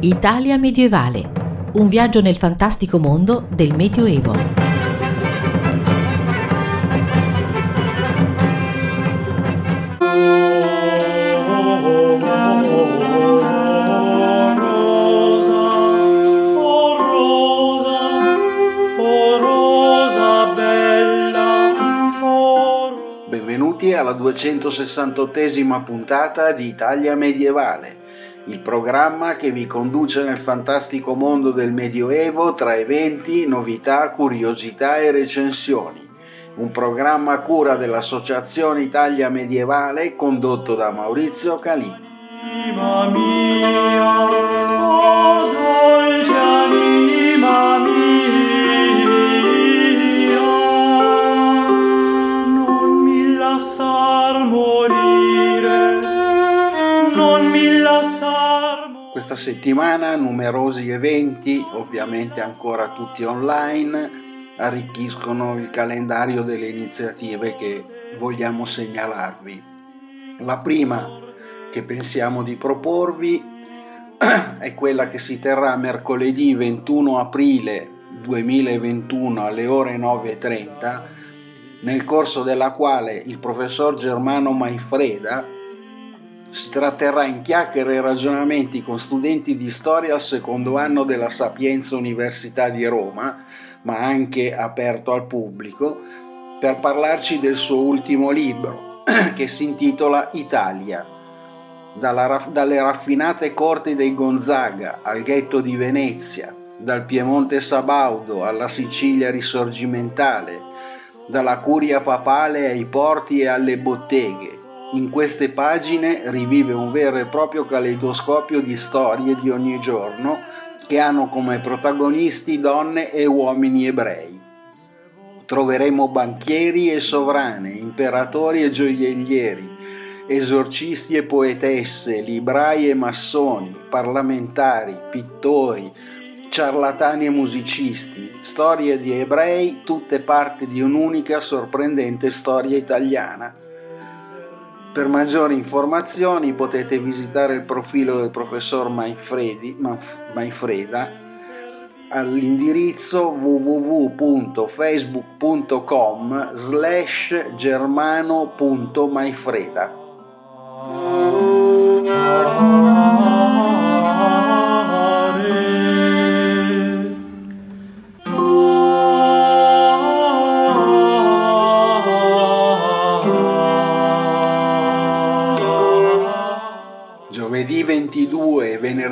Italia medievale. Un viaggio nel fantastico mondo del Medioevo. Benvenuti alla 268esima puntata di Italia medievale il programma che vi conduce nel fantastico mondo del Medioevo tra eventi, novità, curiosità e recensioni. Un programma a cura dell'Associazione Italia Medievale condotto da Maurizio Calini. Settimana numerosi eventi, ovviamente ancora tutti online, arricchiscono il calendario delle iniziative che vogliamo segnalarvi. La prima che pensiamo di proporvi è quella che si terrà mercoledì 21 aprile 2021 alle ore 9.30, nel corso della quale il professor Germano Maifreda si tratterà in chiacchiere e ragionamenti con studenti di storia al secondo anno della Sapienza Università di Roma, ma anche aperto al pubblico, per parlarci del suo ultimo libro, che si intitola Italia. Dalla, dalle raffinate corti dei Gonzaga al ghetto di Venezia, dal Piemonte Sabaudo alla Sicilia risorgimentale, dalla curia papale ai porti e alle botteghe, in queste pagine rivive un vero e proprio caleidoscopio di storie di ogni giorno che hanno come protagonisti donne e uomini ebrei. Troveremo banchieri e sovrane, imperatori e gioiellieri, esorcisti e poetesse, librai e massoni, parlamentari, pittori, ciarlatani e musicisti, storie di ebrei, tutte parte di un'unica sorprendente storia italiana. Per maggiori informazioni potete visitare il profilo del professor Manfredi, Manfreda all'indirizzo www.facebook.com slash germano.maifreda.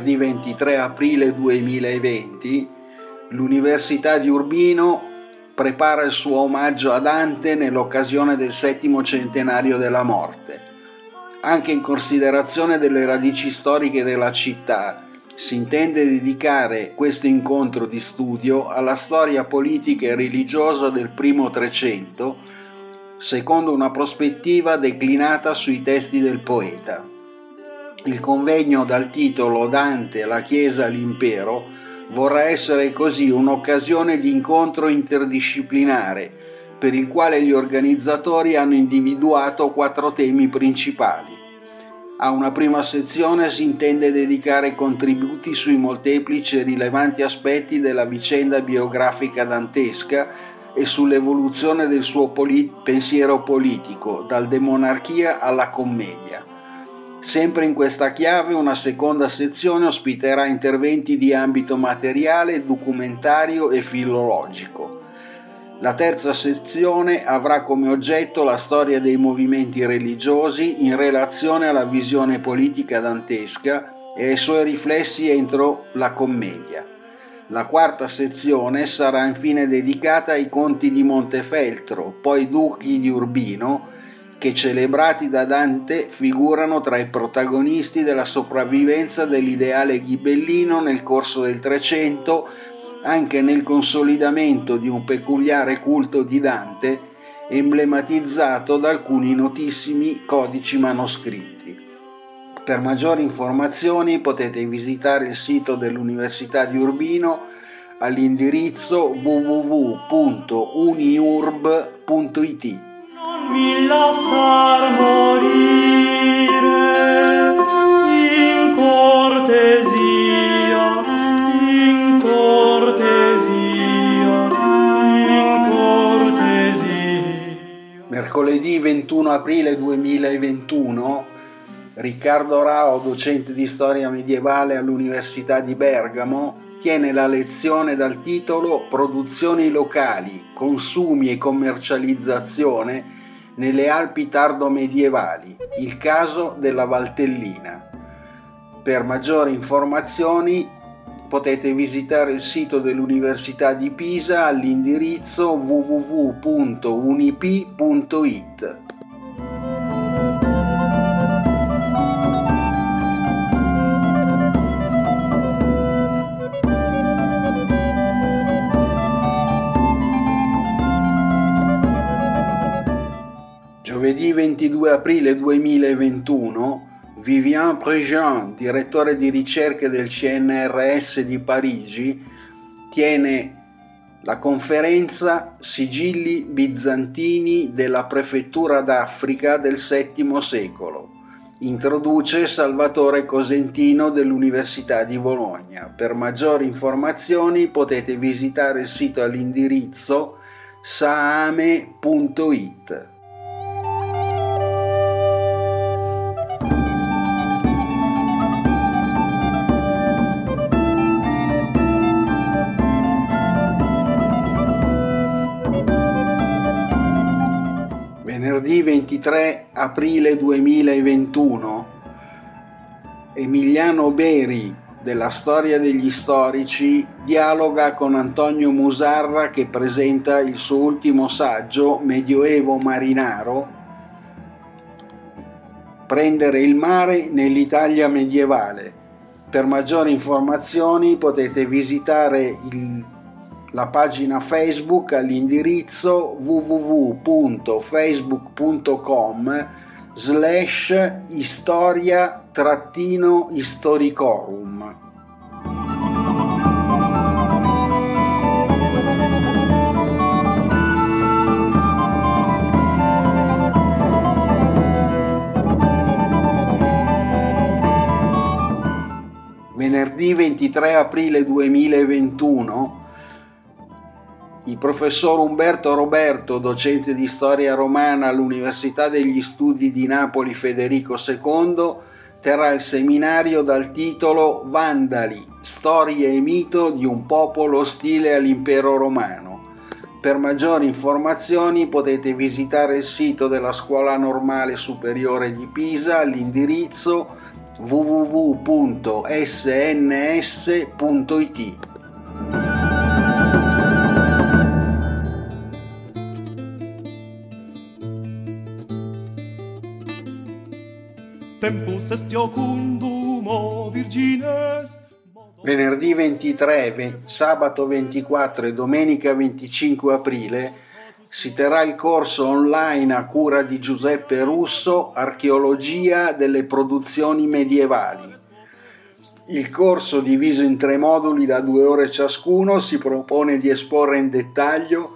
venerdì 23 aprile 2020 l'Università di Urbino prepara il suo omaggio a Dante nell'occasione del settimo centenario della morte. Anche in considerazione delle radici storiche della città, si intende dedicare questo incontro di studio alla storia politica e religiosa del primo Trecento, secondo una prospettiva declinata sui testi del poeta. Il convegno dal titolo Dante, la Chiesa, l'impero vorrà essere così un'occasione di incontro interdisciplinare per il quale gli organizzatori hanno individuato quattro temi principali. A una prima sezione si intende dedicare contributi sui molteplici e rilevanti aspetti della vicenda biografica dantesca e sull'evoluzione del suo polit- pensiero politico, dal demonarchia alla commedia. Sempre in questa chiave una seconda sezione ospiterà interventi di ambito materiale, documentario e filologico. La terza sezione avrà come oggetto la storia dei movimenti religiosi in relazione alla visione politica dantesca e ai suoi riflessi entro la commedia. La quarta sezione sarà infine dedicata ai conti di Montefeltro, poi duchi di Urbino, che celebrati da Dante figurano tra i protagonisti della sopravvivenza dell'ideale ghibellino nel corso del Trecento, anche nel consolidamento di un peculiare culto di Dante, emblematizzato da alcuni notissimi codici manoscritti. Per maggiori informazioni potete visitare il sito dell'Università di Urbino all'indirizzo www.uniurb.it mercoledì 21 aprile 2021 Riccardo Rao, docente di storia medievale all'Università di Bergamo, tiene la lezione dal titolo Produzioni locali, consumi e commercializzazione nelle Alpi tardo-medievali, il caso della Valtellina. Per maggiori informazioni potete visitare il sito dell'Università di Pisa all'indirizzo www.unip.it. 22 aprile 2021 Vivien Préjean, direttore di ricerche del CNRS di Parigi, tiene la conferenza Sigilli bizantini della prefettura d'Africa del VII secolo. Introduce Salvatore Cosentino dell'Università di Bologna. Per maggiori informazioni potete visitare il sito all'indirizzo saame.it. venerdì 23 aprile 2021 Emiliano Beri della storia degli storici dialoga con Antonio Musarra che presenta il suo ultimo saggio Medioevo Marinaro Prendere il mare nell'Italia medievale. Per maggiori informazioni potete visitare il la pagina Facebook all'indirizzo www.facebook.com slash historia-historicorum. Venerdì 23 aprile 2021 il professor Umberto Roberto, docente di storia romana all'Università degli Studi di Napoli Federico II, terrà il seminario dal titolo Vandali, storia e mito di un popolo ostile all'impero romano. Per maggiori informazioni potete visitare il sito della Scuola Normale Superiore di Pisa all'indirizzo www.sns.it. Venerdì 23, sabato 24 e domenica 25 aprile si terrà il corso online a cura di Giuseppe Russo Archeologia delle produzioni medievali. Il corso, diviso in tre moduli da due ore ciascuno, si propone di esporre in dettaglio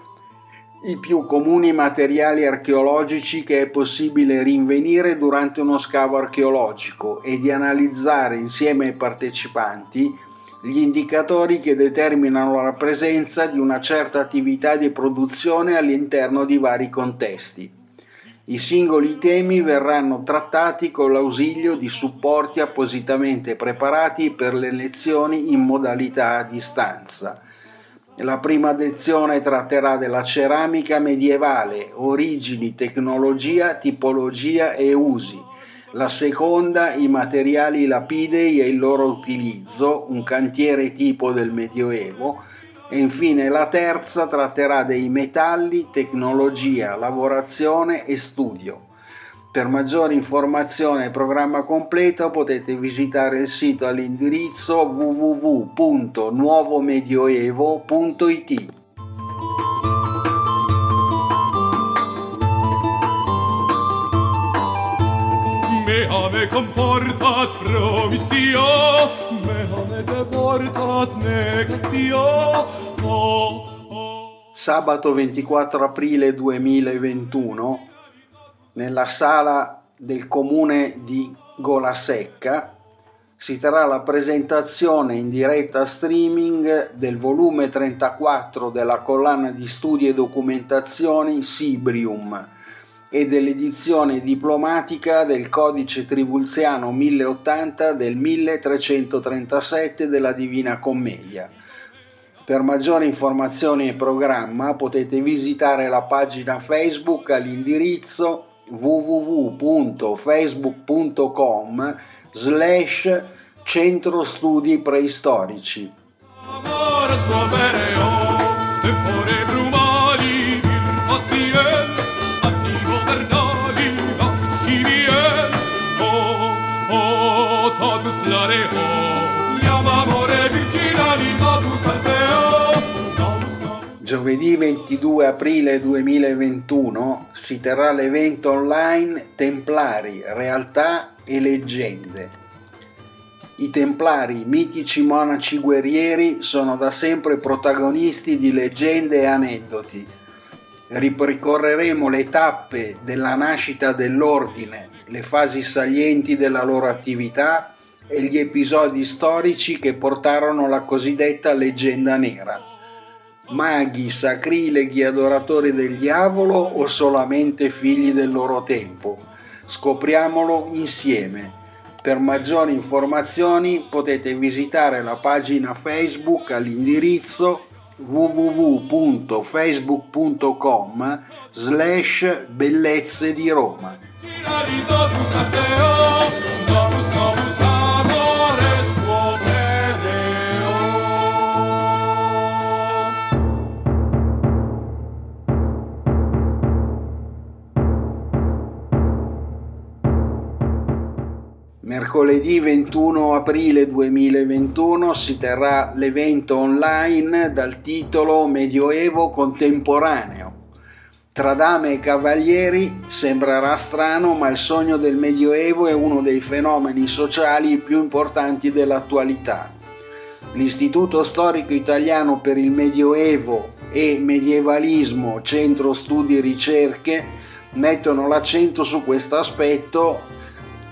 i più comuni materiali archeologici che è possibile rinvenire durante uno scavo archeologico e di analizzare insieme ai partecipanti gli indicatori che determinano la presenza di una certa attività di produzione all'interno di vari contesti. I singoli temi verranno trattati con l'ausilio di supporti appositamente preparati per le lezioni in modalità a distanza la prima lezione tratterà della ceramica medievale, origini, tecnologia, tipologia e usi. La seconda i materiali lapidei e il loro utilizzo, un cantiere tipo del Medioevo. E infine la terza tratterà dei metalli, tecnologia, lavorazione e studio. Per maggiori informazioni e programma completo potete visitare il sito all'indirizzo www.nuovomedioevo.it. Me confortat promisio, mea me deportat negatio. Oh, oh. Sabato 24 aprile 2021 nella sala del comune di Golasecca si terrà la presentazione in diretta streaming del volume 34 della collana di studi e documentazioni Sibrium, e dell'edizione diplomatica del codice tribulziano 1080 del 1337 della Divina Commedia. Per maggiori informazioni e programma potete visitare la pagina Facebook all'indirizzo www.facebook.com slash centro studi preistorici. Giovedì 22 aprile 2021 si terrà l'evento online Templari, realtà e leggende. I Templari, mitici monaci guerrieri, sono da sempre protagonisti di leggende e aneddoti. Ripercorreremo le tappe della nascita dell'ordine, le fasi salienti della loro attività e gli episodi storici che portarono la cosiddetta leggenda nera maghi, sacrileghi, adoratori del diavolo o solamente figli del loro tempo? Scopriamolo insieme. Per maggiori informazioni potete visitare la pagina Facebook all'indirizzo www.facebook.com slash bellezze di Roma. Mercoledì 21 aprile 2021 si terrà l'evento online dal titolo Medioevo contemporaneo. Tra dame e cavalieri sembrerà strano, ma il sogno del Medioevo è uno dei fenomeni sociali più importanti dell'attualità. L'Istituto Storico Italiano per il Medioevo e Medievalismo, Centro Studi e Ricerche, mettono l'accento su questo aspetto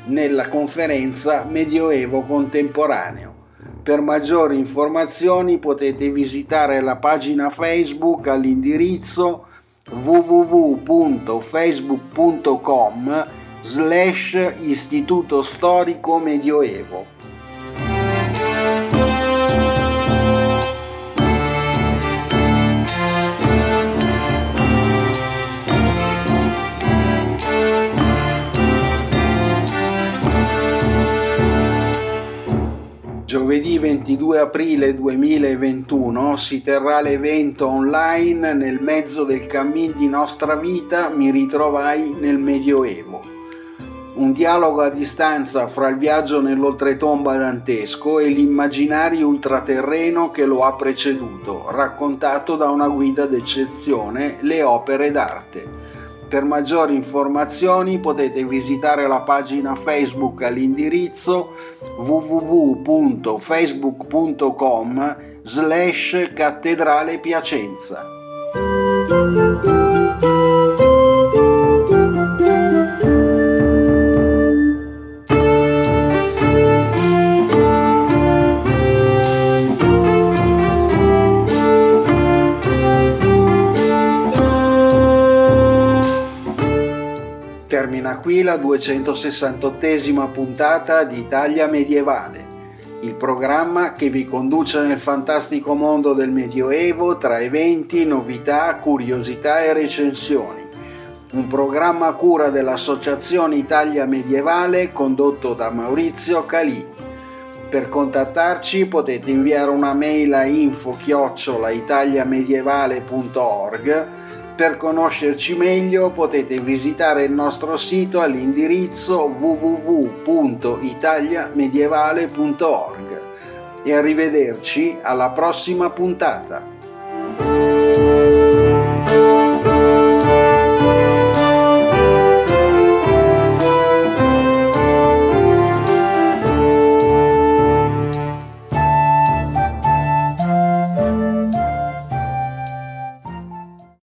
nella conferenza Medioevo Contemporaneo. Per maggiori informazioni potete visitare la pagina Facebook all'indirizzo www.facebook.com slash Istituto Storico Medioevo. Giovedì 22 aprile 2021 si terrà l'evento online Nel mezzo del cammin di nostra vita mi ritrovai nel Medioevo. Un dialogo a distanza fra il viaggio nell'oltretomba dantesco e l'immaginario ultraterreno che lo ha preceduto, raccontato da una guida d'eccezione, le opere d'arte. Per maggiori informazioni potete visitare la pagina Facebook all'indirizzo www.facebook.com slash cattedrale Piacenza. Termina qui la 268esima puntata di Italia Medievale, il programma che vi conduce nel fantastico mondo del Medioevo tra eventi, novità, curiosità e recensioni. Un programma a cura dell'Associazione Italia Medievale condotto da Maurizio Calì. Per contattarci potete inviare una mail a info-italiamedievale.org per conoscerci meglio potete visitare il nostro sito all'indirizzo www.italiamedievale.org e arrivederci alla prossima puntata.